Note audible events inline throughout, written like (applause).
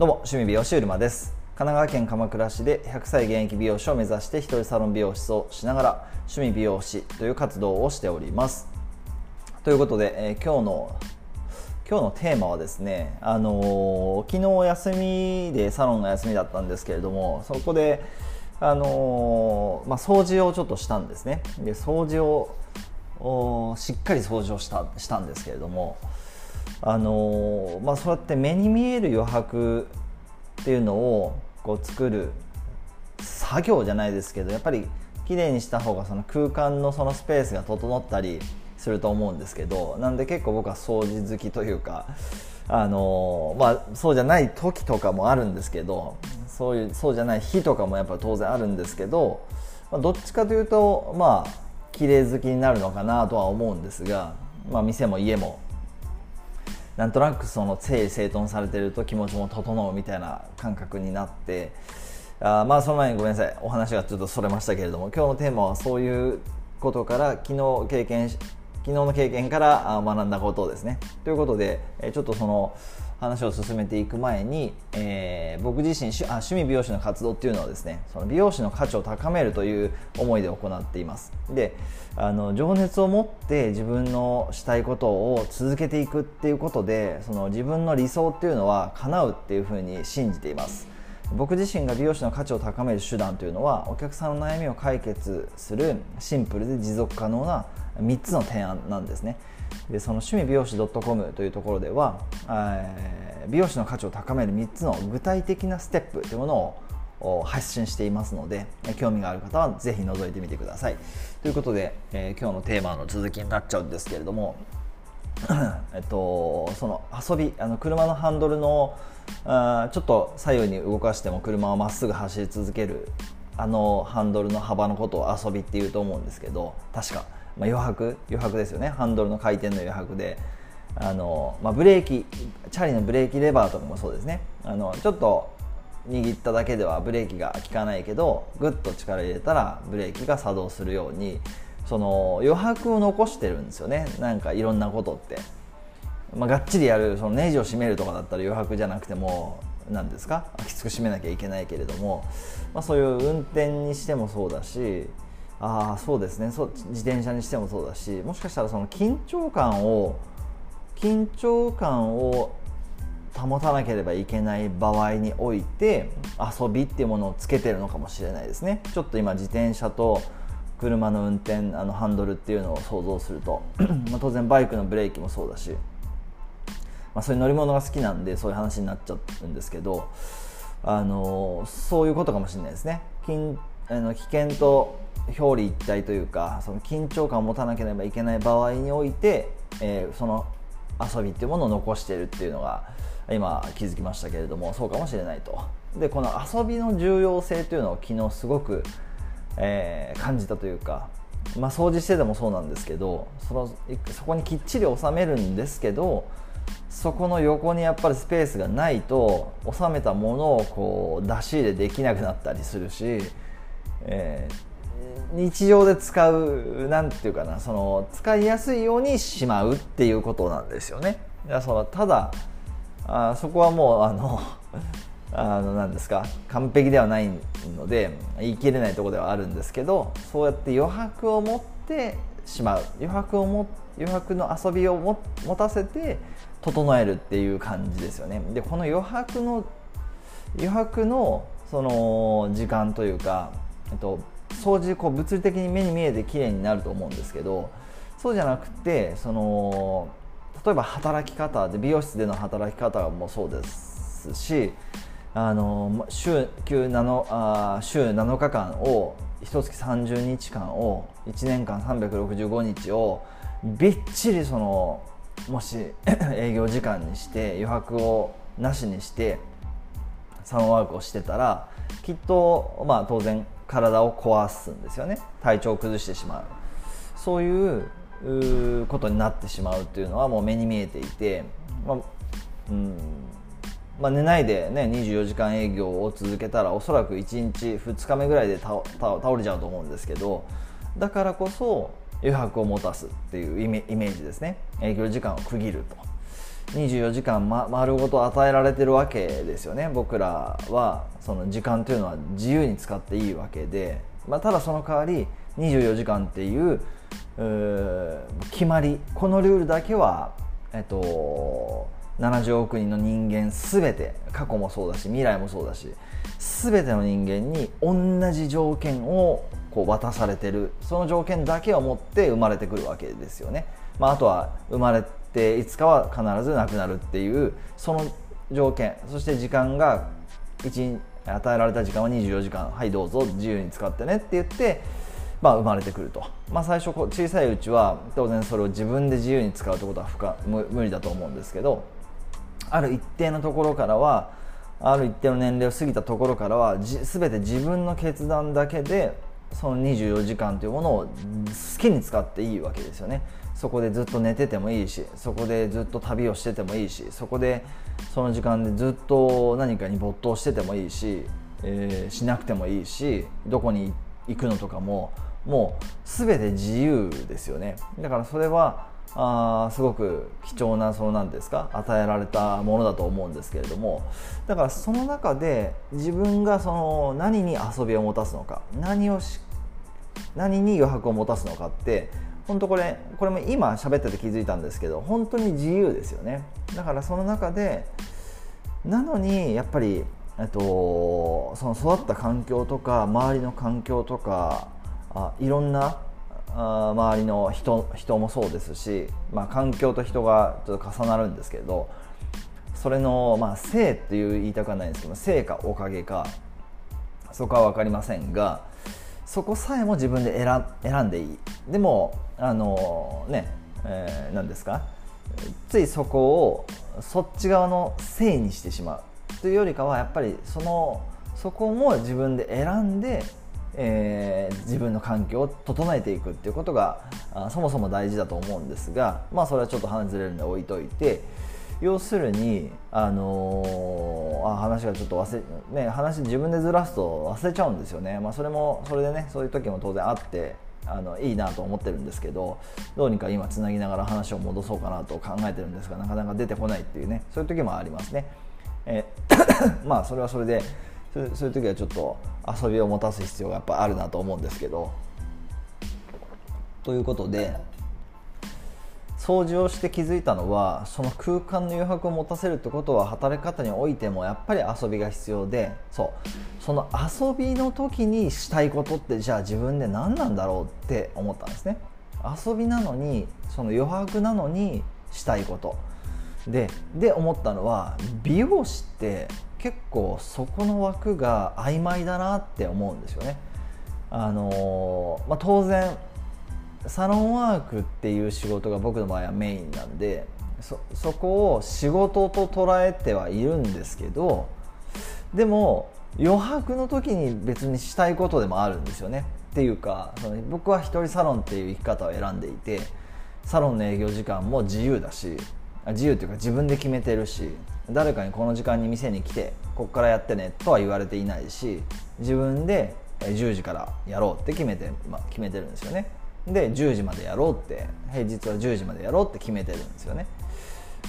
どうも趣味美容師うるまです。神奈川県鎌倉市で100歳現役美容師を目指して一人サロン美容室をしながら趣味美容師という活動をしております。ということで、えー、今日の今日のテーマはですね、あのー、昨日休みでサロンが休みだったんですけれどもそこで、あのー、まあ、掃除をちょっとしたんですね。で掃除をしっかり掃除をしたしたんですけれどもあのまあ、そうやって目に見える余白っていうのをこう作る作業じゃないですけどやっぱり綺麗にした方がその空間のそのスペースが整ったりすると思うんですけどなんで結構僕は掃除好きというかあのまあそうじゃない時とかもあるんですけどそういうそうじゃない日とかもやっぱり当然あるんですけど、まあ、どっちかというとまあ綺麗好きになるのかなとは思うんですが、まあ、店も家もなんとなくその整理整頓されてると気持ちも整うみたいな感覚になってあまあその前にごめんなさい。お話がちょっとそれましたけれども今日のテーマはそういうことから昨日経験昨日の経験から学んだことですね。ということでちょっとその話を進めていく前に、えー、僕自身あ趣味美容師の活動っていうのはですねその美容師の価値を高めるという思いで行っています。であの情熱を持って自分のしたいことを続けていくっていうことでその自分の理想っていうのは叶うっていうふうに信じています。僕自身が美容師の価値を高める手段というのはお客さんの悩みを解決するシンプルで持続可能な3つの提案なんですね。でその趣味美容師 .com というところでは、えー、美容師の価値を高める3つの具体的なステップというものを発信していますので興味がある方はぜひ覗いてみてください。ということで、えー、今日のテーマの続きになっちゃうんですけれども (coughs) えっと、その遊びあの車のハンドルのあちょっと左右に動かしても車をまっすぐ走り続けるあのハンドルの幅のことを遊びっていうと思うんですけど確かまあ、余白余白ですよね。ハンドルの回転の余白で。あの、まあ、ブレーキチャリのブレーキレバーとかもそうですね。あのちょっと握っただけではブレーキが効かないけどぐっと力入れたらブレーキが作動するようにその余白を残してるんですよね。なんかいろんなことって、まあ、がっちりやるそのネジを締めるとかだったら余白じゃなくても何ですか？きつく締めなきゃいけないけれども、まあ、そういう運転にしてもそうだしあそうですね。そう自転車にしてもそうだしもしかしたらその緊張感を緊張感を保たなければいけない場合において遊びっていうものをつけてるのかもしれないですね。ちょっと今自転車と車の運転あのハンドルっていうのを想像すると。(clears throat) ま当然バイクのブレーキもそうだし、まあ、そういう乗り物が好きなんでそういう話になっちゃうんですけどあのそういうことかもしれないですね。あの危険と表裏一体というかその緊張感を持たなければいけない場合において、えー、その遊びっていうものを残してるっていうのが今気づきましたけれどもそうかもしれないと。でこの遊びの重要性というのを昨日すごく、えー、感じたというか、まあ、掃除しててもそうなんですけどそのそこにきっちり収めるんですけどそこの横にやっぱりスペースがないと収めたものをこう出し入れできなくなったりするしえー、日常で使うなんていうかなその使いやすいようにしまうっていうことなんですよね。いやそのただあそこはもうあの (laughs) あの何ですか完璧ではないので言い切れないところではあるんですけどそうやって余白を持ってしまう余白をも余白の遊びをも持たせて整えるっていう感じですよね。でこの余白の余白のその時間というかえっと、掃除こう物理的に目に見えて綺麗になると思うんですけどそうじゃなくてその例えば働き方で美容室での働き方もそうですしあの週 7, あ週7日間を1月30日間を1年間365日をびっちりそのもし (clears throat) 営業時間にして余白をなしにしてサロンワークをしてたらきっとまあ当然体を壊すんですよね。体調を崩してしまう。そういうことになってしまうっていうのはもう目に見えていて、まあうん。まあ、寝ないで、ね、24時間営業を続けたらおそらく1日2日目ぐらいで倒れちゃうと思うんですけどだからこそ余白を持たすっていうイメージですね。営業時間を区切ると。24時間、ま、丸ごと与えられてるわけですよね。僕らはその時間というのは自由に使っていいわけで、まあ、ただその代わり24時間っていう決まりこのルールだけは、えっと、70億人の人間全て過去もそうだし未来もそうだし全ての人間に同じ条件をこう渡されてる。その条件だけを持って生まれてくるわけですよね。まあ、あとは生まれていつかは必ずなくなるっていうその条件。そして時間が与えられた時間は24時間。はいどうぞ。自由に使ってねって言ってまあ、生まれてくると、まあ、最初小さいうちは当然それを自分で自由に使うということは不可無理だと思うんですけどある一定のところからはある一定の年齢を過ぎたところからは全て自分の決断だけでその24時間というものをきに使っていいわけですよね。そこでずっと寝ててもいいしそこでずっと旅をしててもいいしそこでその時間でずっと何かに没頭しててもいいし、えー、しなくてもいいしどこに行くのとかももう全て自由ですよね。だからそれはあすごく貴重なその何ですか？与えられたものだと思うんですけれども。だからその中で自分がその何に遊びを持たすのか何をし何に余白を持たすのかって本当これこれも今喋ってて気づいたんですけど本当に自由ですよね。だからその中でなのにやっぱりえっと、その育った環境とか周りの環境とかあいろんなあ周りの人人もそうですし、まあ、環境と人がちょっと重なるんですけどそれの、まあ、性っていう言いたくはないんですけど性かおかげかそこは分かりませんがそこさえも自分で選選んでいい。でもあのね、えー、何ですか？ついそこをそっち側の性にしてしまうというよりかはやっぱりそのそこも自分で選んでえー、自分の環境を整えていくっていうことがそもそも大事だと思うんですが、まあ、それはちょっと話ずれるんで置いといて要するに、あのー、あ話がちょっと忘れ、ね、話自分でずらすと忘れちゃうんですよね、まあ、それもそれでねそういう時も当然あってあのいいなと思ってるんですけどどうにか今つなぎながら話を戻そうかなと考えてるんですがなかなか出てこないっていうねそういう時もありますね。え (coughs) まあそれはそれでそういう時はちょっと遊びを持たす必要がやっぱあるなと思うんですけどということで掃除をして気づいたのはその空間の余白を持たせるってことは働き方においてもやっぱり遊びが必要でそう。その遊びの時にしたいことってじゃあ自分で何なんだろうって思ったんですね。遊びなのにその余白なのにしたいこと。でで思ったのは美容師って結構そこの枠が曖昧だなって思うんですよね。あのまあ、当然サロンワークっていう仕事が僕の場合はメインなんでそそこを仕事と捉えてはいるんですけどでも余白の時に別にしたいことでもあるんですよね。っていうかその僕は一人サロンっていう生き方を選んでいてサロンの営業時間も自由だし自由っていうか自分で決めてるし誰かにこの時間に店に来てここからやってねとは言われていないし自分で10時からやろうって決めて、まあ、決めてるんですよね。で10時までやろうって平日は10時までやろうって決めてるんですよね、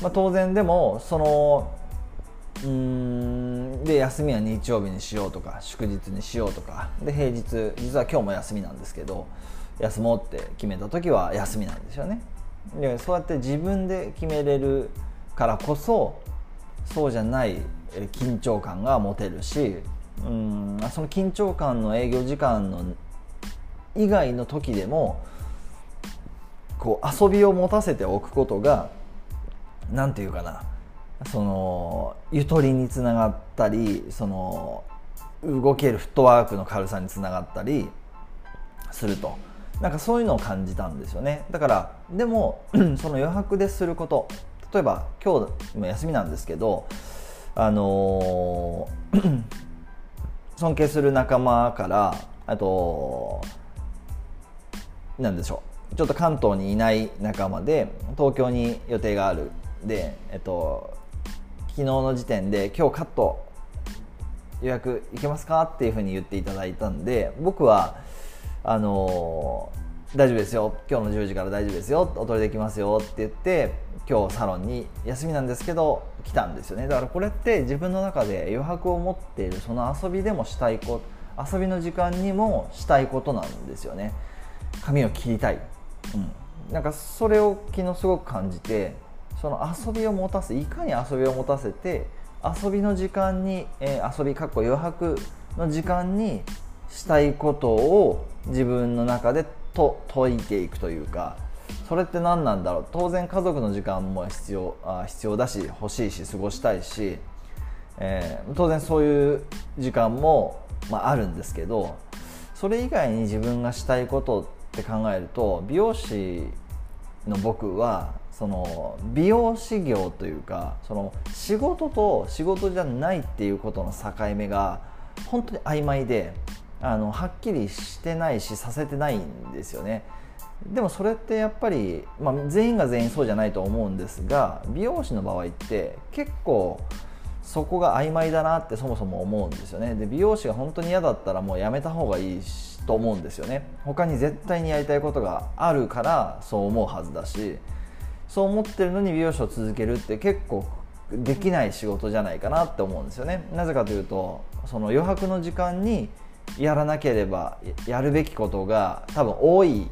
まあ、当然でもそのうんで休みは日曜日にしようとか祝日にしようとかで平日実は今日も休みなんですけど休もうって決めた時は休みなんですよね。でそうやって自分で決めれるからこそそうじゃない緊張感が持てるしうんその緊張感の営業時間の以外の時でもこう遊びを持たせておくことが何て言うかなそのゆとりにつながったりその動けるフットワークの軽さにつながったりすると。なんかそういうのを感じたんですよねだからでも (clears throat) その余白ですること例えば今日も休みなんですけどあのー、(clears throat) 尊敬する仲間からあと何でしょう。ちょっと関東にいない仲間で東京に予定がある。でえっと昨日の時点で今日カット予約いけますかっていうふうに言っていただいたんで僕はあの大丈夫ですよ。今日の10時から大丈夫ですよ。お取りできますよって言って今日サロンに休みなんですけど来たんですよね。だからこれって自分の中で余白を持っているその遊びでもしたいこと遊びの時間にもしたいことなんですよね。髪を切りたい、うん、なんかそれを昨日すごく感じてその遊びを持たせいかに遊びを持たせて遊びの時間に、えー、遊びかっこ余白の時間にしたいことを自分の中でと解いていくというかそれって何なんだろう。当然家族の時間も必要あ必要だし欲しいし過ごしたいし、えー、当然そういう時間も、まあ、あるんですけどそれ以外に自分がしたいことって考えると美容師の僕はその美容師業というかその仕事と仕事じゃないっていうことの境目が本当に曖昧であのはっきりしてないしさせてないんですよね。でもそれってやっぱり、まあ、全員が全員そうじゃないと思うんですが美容師の場合って結構そこが曖昧だなってそもそも思うんですよね。で美容師が本当に嫌だったらもうやめた方がいいと思うんですよね。他に絶対にやりたいことがあるからそう思うはずだしそう思ってるのに美容師を続けるって結構できない仕事じゃないかなって思うんですよね。なぜかというとその余白の時間にやらなければやるべきことが多分多い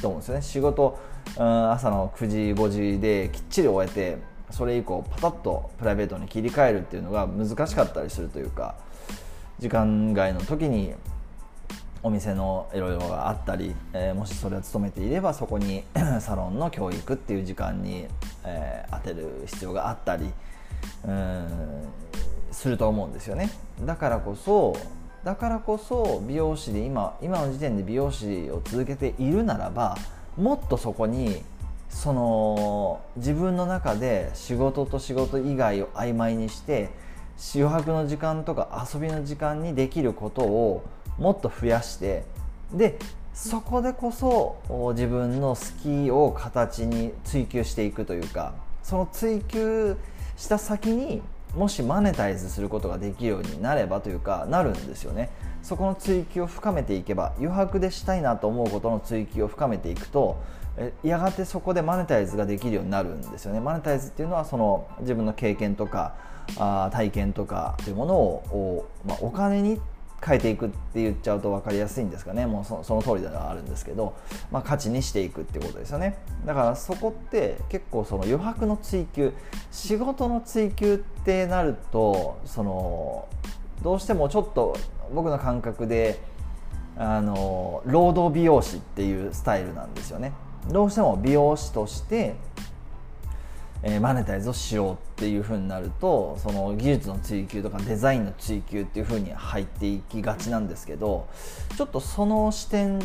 と思うんですよね。仕事、うん、朝の9時5時できっちり終えてそれ以降パタッとプライベートに切り替えるっていうのが難しかったりするというか時間外の時にお店のいろいろがあったり、えー、もしそれを勤めていればそこに (coughs) サロンの教育っていう時間に、えー、当てる必要があったりうんすると思うんですよね。だからこそだからこそ美容師で今今の時点で美容師を続けているならばもっとそこにその自分の中で仕事と仕事以外を曖昧にして余白の時間とか遊びの時間にできることをもっと増やしてでそこでこそ自分の好きを形に追求していくというかその追求した先にもしマネタイズすることができるようになればというかなるんですよね。そこの追求を深めていけば余白でしたいなと思うことの追求を深めていくとやがてそこでマネタイズができるようになるんですよね。マネタイズっていうのはその自分の経験とかあ体験とかというものをお,、まあ、お金に変えていくって言っちゃうと分かりやすいんですかね。もうそその通りではあるんですけど、まあ、価値にしていくってことですよね。だからそこって結構その余白の追求仕事の追求ってなるとそのどうしてもちょっと僕の感覚であの労働美容師っていうスタイルなんですよね。どうしても美容師としてえー、マネタイズをしようっていうふうになるとその技術の追求とかデザインの追求っていうふうに入っていきがちなんですけどちょっとその視点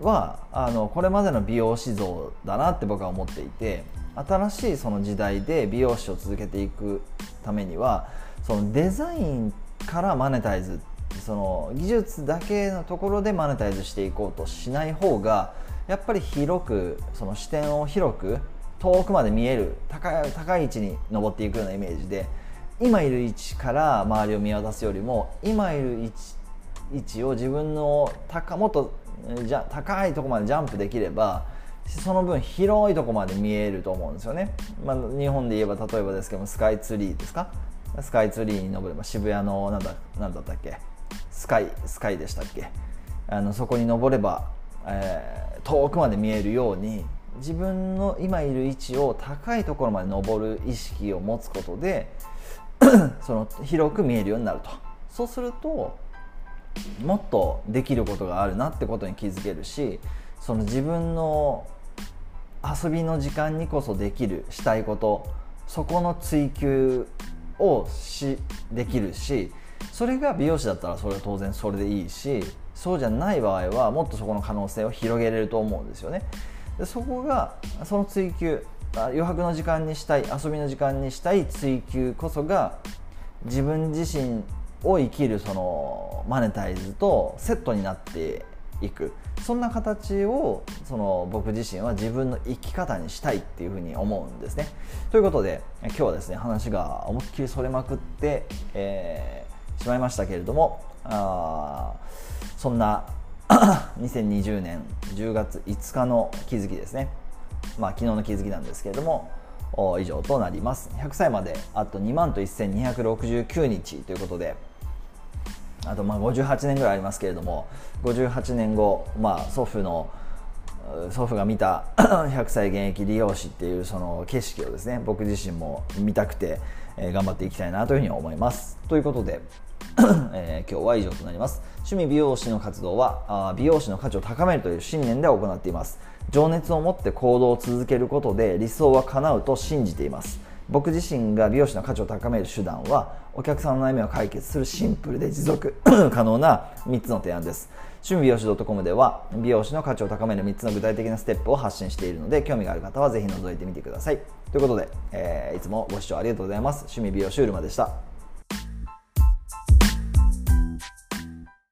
はあのこれまでの美容師像だなって僕は思っていて新しいその時代で美容師を続けていくためにはそのデザインからマネタイズその技術だけのところでマネタイズしていこうとしない方がやっぱり広くその視点を広く遠くまで見える高い高い位置に登っていくようなイメージで今いる位置から周りを見渡すよりも今いる位置位置を自分の高もっとじゃ高いとこまでジャンプできればその分広いとこまで見えると思うんですよね、まあ、日本で言えば例えばですけどもスカイツリーですか？スカイツリーに登れば渋谷のなんだなんだったっけ？スカイスカイでしたっけ？あのそこに登れば、えー、遠くまで見えるように自分の今いる位置を高いところまで登る意識を持つことで (clears throat) その広く見えるようになるとそうするともっとできることがあるなってことに気づけるしその自分の遊びの時間にこそできるしたいことそこの追求をしできるしそれが美容師だったらそれは当然それでいいしそうじゃない場合はもっとそこの可能性を広げれると思うんですよね。でそこがその追求余白の時間にしたい遊びの時間にしたい追求こそが自分自身を生きるそのマネタイズとセットになっていくそんな形をその僕自身は自分の生き方にしたいっていうふうに思うんですね。ということで今日はですね話が思いっきりそれまくって、えー、しまいましたけれどもあそんな (coughs) 2020年10月5日の気づきですね。まあ昨日の気づきなんですけれども以上となります。100歳まであと2万と1269日ということであとまあ58年ぐらいありますけれども58年後、まあ、祖父の祖父が見た (coughs) 100歳現役理容師っていうその景色をですね僕自身も見たくて、頑張っていきたいなというふうに思います。ということで、(coughs) えー、今日は以上となります。趣味美容師の活動はあ美容師の価値を高めるという信念で行っています。情熱を持って行動を続けることで理想は叶うと信じています。僕自身が美容師の価値を高める手段はお客さんの悩みを解決するシンプルで持続 (coughs) 可能な3つの提案です。趣味美容師 .com では美容師の価値を高める3つの具体的なステップを発信しているので興味がある方はぜひ覗いてみてください。ということで、えー、いつもご視聴ありがとうございます。趣味美容師うるまでした。